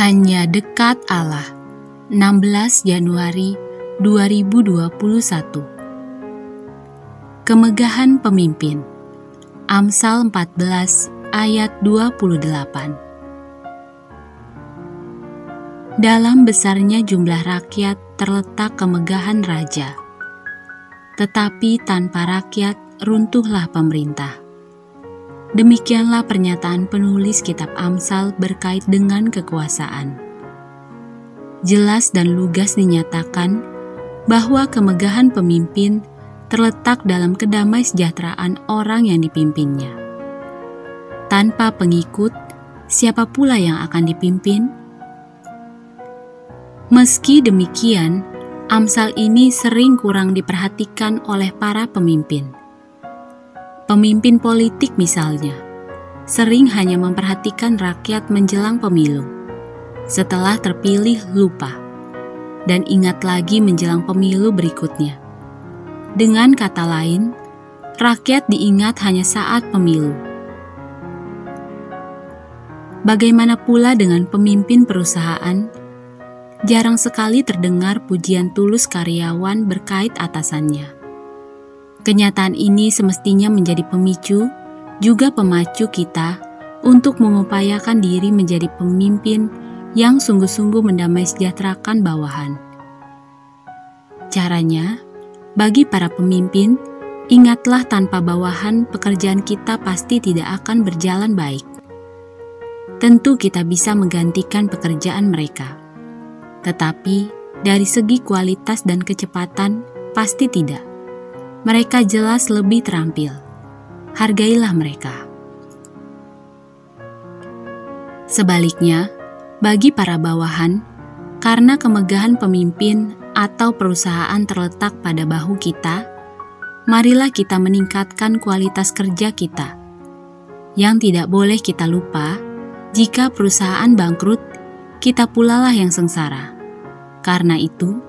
Hanya dekat Allah. 16 Januari 2021. Kemegahan pemimpin. Amsal 14 ayat 28. Dalam besarnya jumlah rakyat terletak kemegahan raja. Tetapi tanpa rakyat runtuhlah pemerintah. Demikianlah pernyataan penulis kitab Amsal berkait dengan kekuasaan. Jelas dan lugas dinyatakan bahwa kemegahan pemimpin terletak dalam kedamai sejahteraan orang yang dipimpinnya. Tanpa pengikut, siapa pula yang akan dipimpin? Meski demikian, Amsal ini sering kurang diperhatikan oleh para pemimpin Pemimpin politik misalnya, sering hanya memperhatikan rakyat menjelang pemilu. Setelah terpilih lupa, dan ingat lagi menjelang pemilu berikutnya. Dengan kata lain, rakyat diingat hanya saat pemilu. Bagaimana pula dengan pemimpin perusahaan? Jarang sekali terdengar pujian tulus karyawan berkait atasannya Kenyataan ini semestinya menjadi pemicu, juga pemacu kita untuk mengupayakan diri menjadi pemimpin yang sungguh-sungguh mendamai sejahterakan bawahan. Caranya, bagi para pemimpin, ingatlah tanpa bawahan pekerjaan kita pasti tidak akan berjalan baik. Tentu kita bisa menggantikan pekerjaan mereka. Tetapi, dari segi kualitas dan kecepatan, pasti tidak mereka jelas lebih terampil. Hargailah mereka. Sebaliknya, bagi para bawahan, karena kemegahan pemimpin atau perusahaan terletak pada bahu kita, marilah kita meningkatkan kualitas kerja kita. Yang tidak boleh kita lupa, jika perusahaan bangkrut, kita pula lah yang sengsara. Karena itu,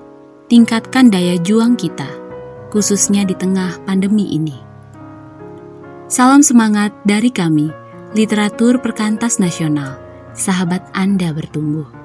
tingkatkan daya juang kita khususnya di tengah pandemi ini. Salam semangat dari kami, Literatur Perkantas Nasional, sahabat Anda bertumbuh.